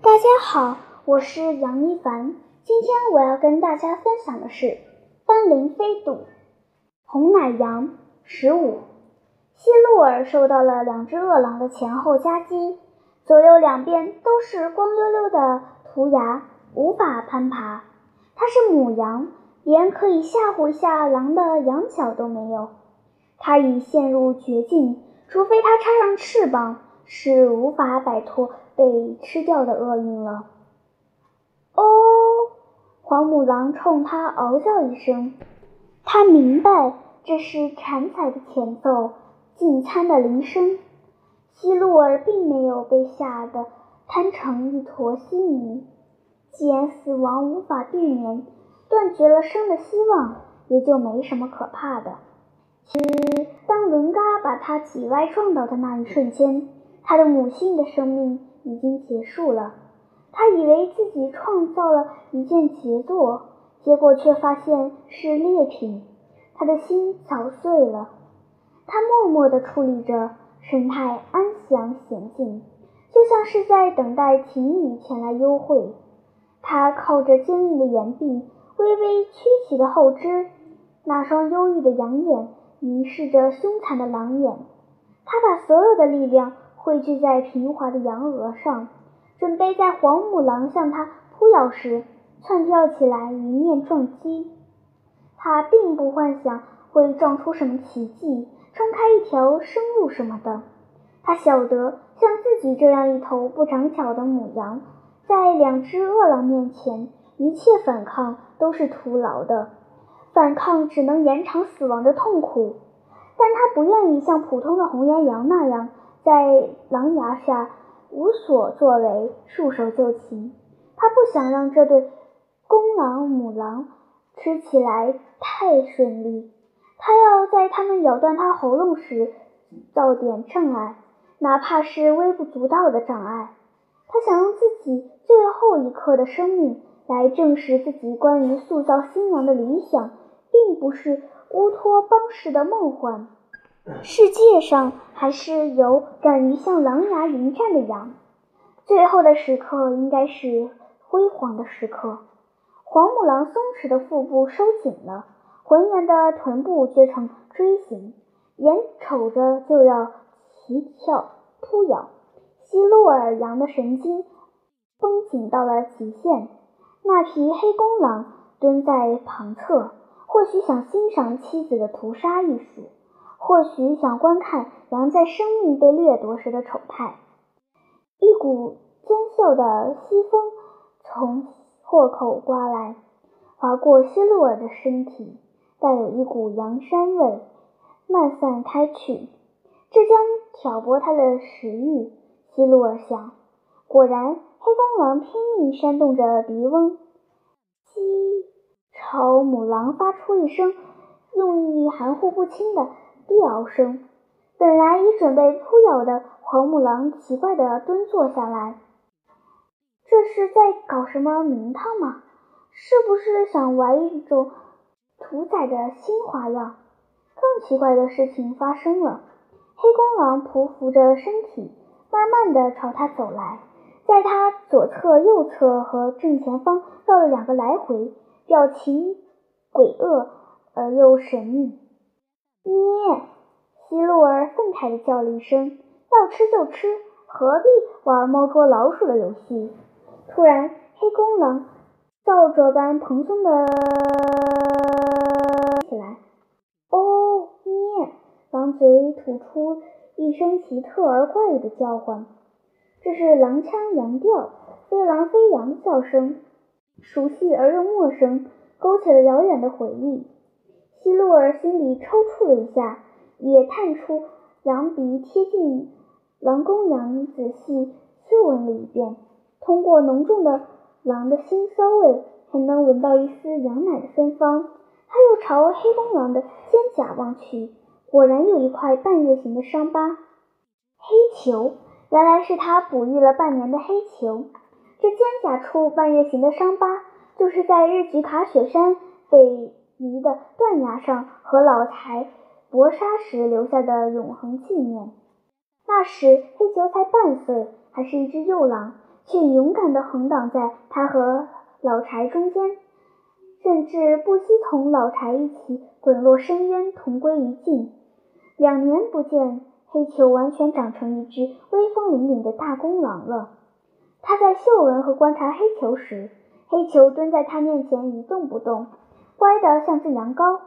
大家好，我是杨一凡。今天我要跟大家分享的是《斑羚飞渡》。红奶羊十五，希洛尔受到了两只饿狼的前后夹击，左右两边都是光溜溜的涂鸦，无法攀爬。它是母羊，连可以吓唬一下狼的羊角都没有。它已陷入绝境，除非它插上翅膀，是无法摆脱。被吃掉的厄运了。哦，黄母狼冲他嗷叫一声，他明白这是馋财的前奏，进餐的铃声。希洛尔并没有被吓得瘫成一坨稀泥。既然死亡无法避免，断绝了生的希望，也就没什么可怕的。其实，当伦嘎把他挤歪撞倒的那一瞬间，他的母性的生命。已经结束了，他以为自己创造了一件杰作，结果却发现是劣品。他的心早碎了。他默默地矗立着，神态安详娴静，就像是在等待情侣前来幽会。他靠着坚硬的岩壁，微微曲起的后肢，那双忧郁的羊眼凝视着凶残的狼眼。他把所有的力量。汇聚在平滑的羊额上，准备在黄母狼向他扑咬时窜跳起来一面撞击。他并不幻想会撞出什么奇迹，冲开一条生路什么的。他晓得，像自己这样一头不长脚的母羊，在两只饿狼面前，一切反抗都是徒劳的。反抗只能延长死亡的痛苦，但他不愿意像普通的红岩羊那样。在狼牙下无所作为，束手就擒。他不想让这对公狼母狼吃起来太顺利，他要在它们咬断他喉咙时造点障碍，哪怕是微不足道的障碍。他想用自己最后一刻的生命来证实自己关于塑造新娘的理想，并不是乌托邦式的梦幻。世界上还是有敢于向狼牙迎战的羊。最后的时刻应该是辉煌的时刻。黄母狼松弛的腹部收紧了，浑圆的臀部撅成锥形，眼瞅着就要起跳扑咬。希洛尔羊的神经绷紧到了极限。那匹黑公狼蹲在旁侧，或许想欣赏妻子的屠杀艺术。或许想观看羊在生命被掠夺时的丑态。一股尖嗅的西风从豁口刮来，划过希洛尔的身体，带有一股羊膻味，漫散开去。这将挑拨他的食欲。希洛尔想。果然，黑公狼拼命扇动着鼻翁，鸡朝母狼发出一声用意含糊不清的。低嗷声，本来已准备扑咬的黄母狼奇怪地蹲坐下来。这是在搞什么名堂吗？是不是想玩一种屠宰的新花样？更奇怪的事情发生了，黑公狼匍匐着身体，慢慢地朝他走来，在他左侧、右侧和正前方绕了两个来回，表情诡恶而又神秘。咩！希洛尔愤慨地叫了一声：“要吃就吃，何必玩猫捉老鼠的游戏？”突然，黑公狼倒着般蓬松地起来。哦，咩！狼嘴吐出一声奇特而怪异的叫唤，这是狼腔羊调，非狼飞羊的叫声，熟悉而又陌生，勾起了遥远的回忆。希洛尔心里抽搐了一下，也探出羊鼻贴近狼公羊，仔细嗅闻了一遍。通过浓重的狼的腥骚味，还能闻到一丝羊奶的芬芳。他又朝黑公狼的肩胛望去，果然有一块半月形的伤疤。黑球，原来是他哺育了半年的黑球。这肩胛处半月形的伤疤，就是在日菊卡雪山被。泥的断崖上和老柴搏杀时留下的永恒纪念。那时黑球才半岁，还是一只幼狼，却勇敢地横挡在他和老柴中间，甚至不惜同老柴一起滚落深渊，同归于尽。两年不见，黑球完全长成一只威风凛凛的大公狼了。他在嗅闻和观察黑球时，黑球蹲在他面前一动不动，乖得像只羊羔。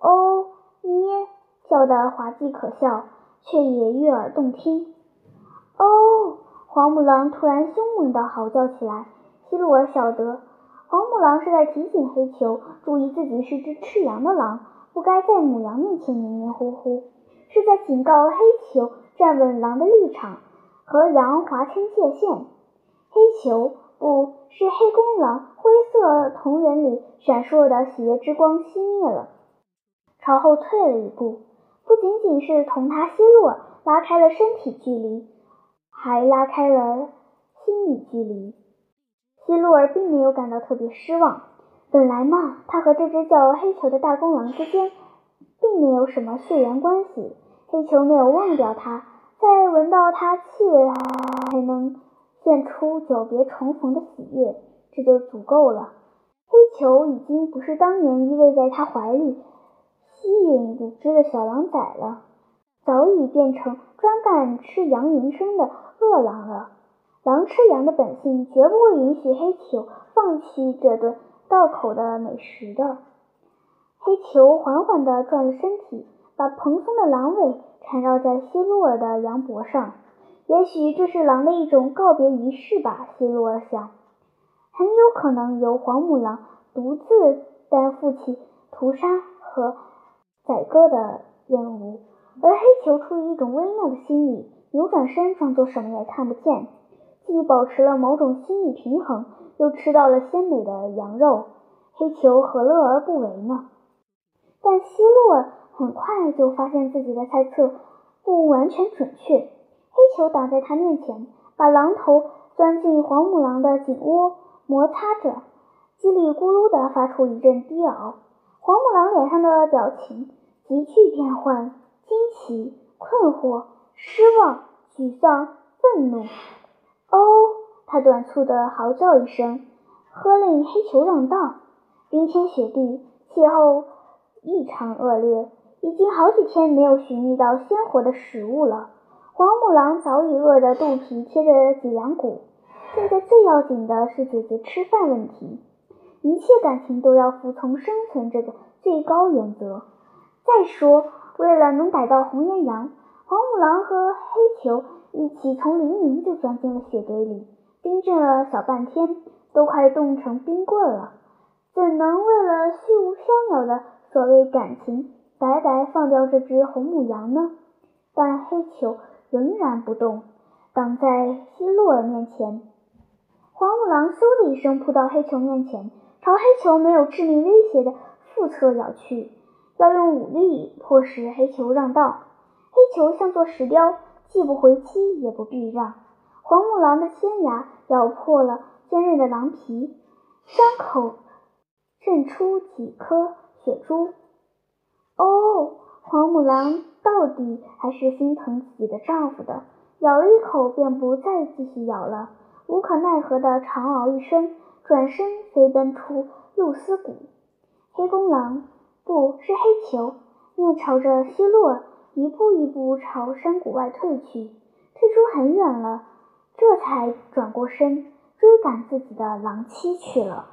哦，咩，叫得滑稽可笑，却也悦耳动听。哦，黄母狼突然凶猛地嚎叫起来。希洛尔晓得，黄母狼是在提醒黑球注意自己是只吃羊的狼，不该在母羊面前黏黏糊糊，是在警告黑球站稳狼的立场，和羊划清界限。黑球。不是黑公狼灰色瞳仁里闪烁的喜悦之光熄灭了，朝后退了一步，不仅仅是同他希洛拉开了身体距离，还拉开了心理距离。希洛尔并没有感到特别失望，本来嘛，他和这只叫黑球的大公狼之间并没有什么血缘关系，黑球没有忘掉他，在闻到他气味后还能。现出久别重逢的喜悦，这就足够了。黑球已经不是当年依偎在他怀里吸引乳汁的小狼崽了，早已变成专干吃羊营生的恶狼了。狼吃羊的本性绝不会允许黑球放弃这顿道口的美食的。黑球缓缓地转了身体，把蓬松的狼尾缠绕在希洛尔的羊脖上。也许这是狼的一种告别仪式吧，希洛尔想。很有可能由黄母狼独自担负起屠杀和宰割的任务，而黑球出于一种微妙的心理，扭转身装作什么也看不见，既保持了某种心理平衡，又吃到了鲜美的羊肉。黑球何乐而不为呢？但希洛尔很快就发现自己的猜测不完全准确。黑球挡在他面前，把狼头钻进黄母狼的颈窝，摩擦着，叽里咕噜地发出一阵低嗷。黄母狼脸上的表情急剧变换：惊奇、困惑、失望、沮丧、愤怒。哦！他短促地嚎叫一声，喝令黑球让道。冰天雪地，气候异常恶劣，已经好几天没有寻觅到鲜活的食物了。黄母狼早已饿得肚皮贴着脊梁骨，现在最要紧的是解决吃饭问题。一切感情都要服从生存这个最高原则。再说，为了能逮到红岩羊，黄母狼和黑球一起从黎明就钻进了雪堆里，冰镇了小半天，都快冻成冰棍了。怎能为了虚无缥缈的所谓感情，白白放掉这只红母羊呢？但黑球。仍然不动，挡在希洛尔面前。黄母狼嗖的一声扑到黑球面前，朝黑球没有致命威胁的腹侧咬去，要用武力迫使黑球让道。黑球像座石雕，既不回击，也不避让。黄母狼的尖牙咬破了坚韧的狼皮，伤口渗出几颗血珠。哦，黄母狼。到底还是心疼自己的丈夫的，咬了一口便不再继续咬了，无可奈何的长嗷一声，转身飞奔出露丝谷。黑公狼不是黑球，面朝着西落，一步一步朝山谷外退去，退出很远了，这才转过身追赶自己的狼妻去了。